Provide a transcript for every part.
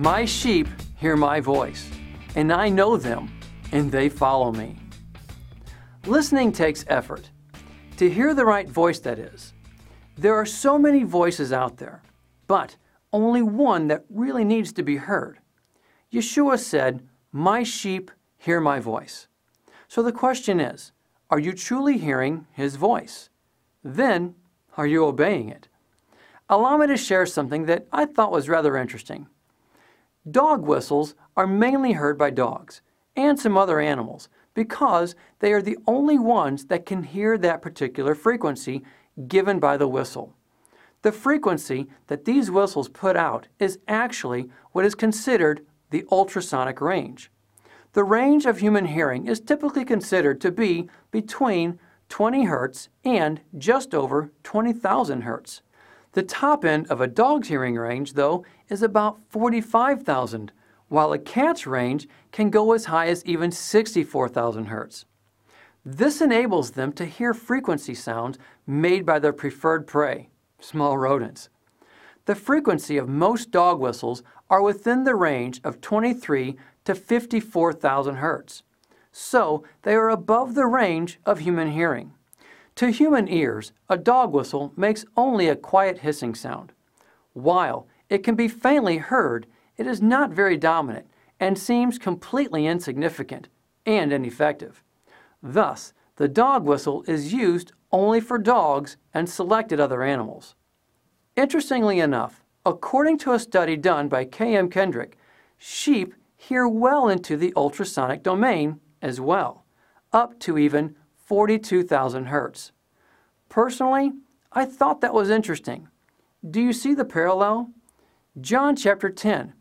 My sheep hear my voice, and I know them, and they follow me. Listening takes effort. To hear the right voice, that is. There are so many voices out there, but only one that really needs to be heard. Yeshua said, My sheep hear my voice. So the question is are you truly hearing his voice? Then, are you obeying it? Allow me to share something that I thought was rather interesting. Dog whistles are mainly heard by dogs and some other animals because they are the only ones that can hear that particular frequency given by the whistle. The frequency that these whistles put out is actually what is considered the ultrasonic range. The range of human hearing is typically considered to be between 20 Hz and just over 20,000 Hz. The top end of a dog's hearing range, though, is about 45,000, while a cat's range can go as high as even 64,000 Hz. This enables them to hear frequency sounds made by their preferred prey, small rodents. The frequency of most dog whistles are within the range of 23 to 54,000 Hz. So they are above the range of human hearing. To human ears, a dog whistle makes only a quiet hissing sound. While it can be faintly heard, it is not very dominant and seems completely insignificant and ineffective. Thus, the dog whistle is used only for dogs and selected other animals. Interestingly enough, according to a study done by K.M. Kendrick, sheep hear well into the ultrasonic domain as well, up to even 42,000 hertz. Personally, I thought that was interesting. Do you see the parallel? John chapter 10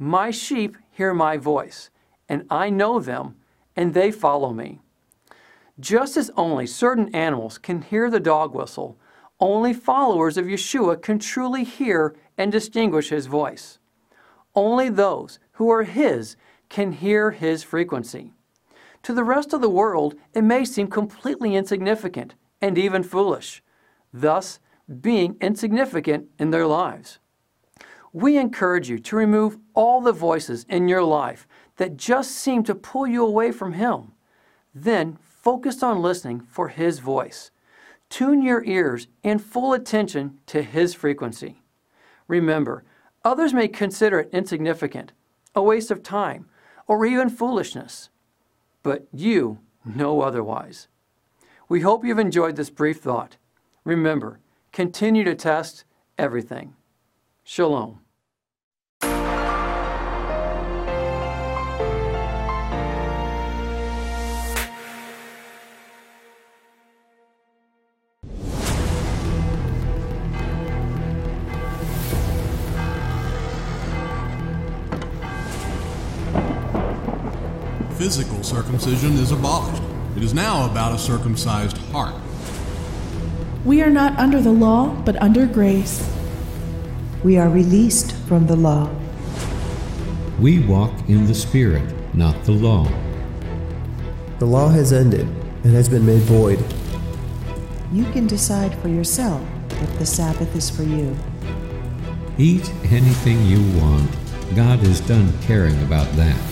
My sheep hear my voice, and I know them, and they follow me. Just as only certain animals can hear the dog whistle, only followers of Yeshua can truly hear and distinguish his voice. Only those who are his can hear his frequency. To the rest of the world, it may seem completely insignificant and even foolish, thus being insignificant in their lives. We encourage you to remove all the voices in your life that just seem to pull you away from Him. Then focus on listening for His voice. Tune your ears in full attention to His frequency. Remember, others may consider it insignificant, a waste of time, or even foolishness but you know otherwise. We hope you've enjoyed this brief thought. Remember, continue to test everything. Shalom. Physical circumcision is abolished. It is now about a circumcised heart. We are not under the law, but under grace. We are released from the law. We walk in the Spirit, not the law. The law has ended and has been made void. You can decide for yourself if the Sabbath is for you. Eat anything you want. God is done caring about that.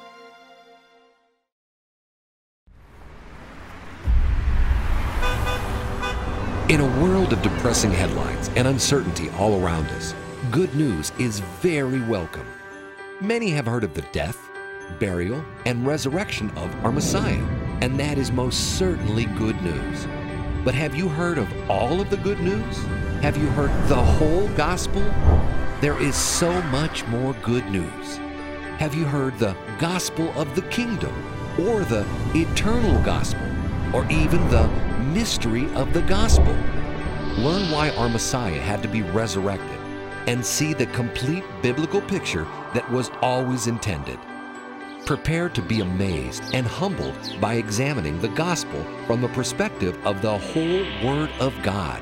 In a world of depressing headlines and uncertainty all around us, good news is very welcome. Many have heard of the death, burial, and resurrection of our Messiah, and that is most certainly good news. But have you heard of all of the good news? Have you heard the whole gospel? There is so much more good news. Have you heard the gospel of the kingdom, or the eternal gospel, or even the mystery of the gospel? Learn why our Messiah had to be resurrected and see the complete biblical picture that was always intended. Prepare to be amazed and humbled by examining the gospel from the perspective of the whole Word of God.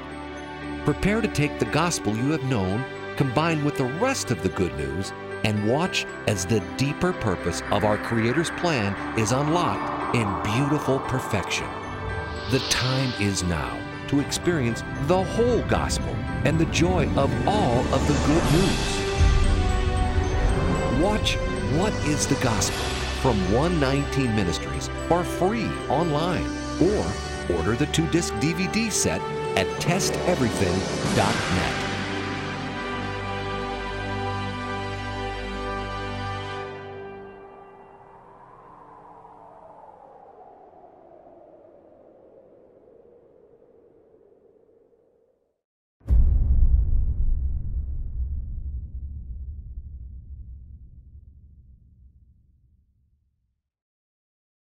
Prepare to take the gospel you have known, combined with the rest of the good news, and watch as the deeper purpose of our Creator's plan is unlocked in beautiful perfection. The time is now to experience the whole gospel and the joy of all of the good news. Watch What is the Gospel from 119 Ministries for free online or order the two disc DVD set at testeverything.net.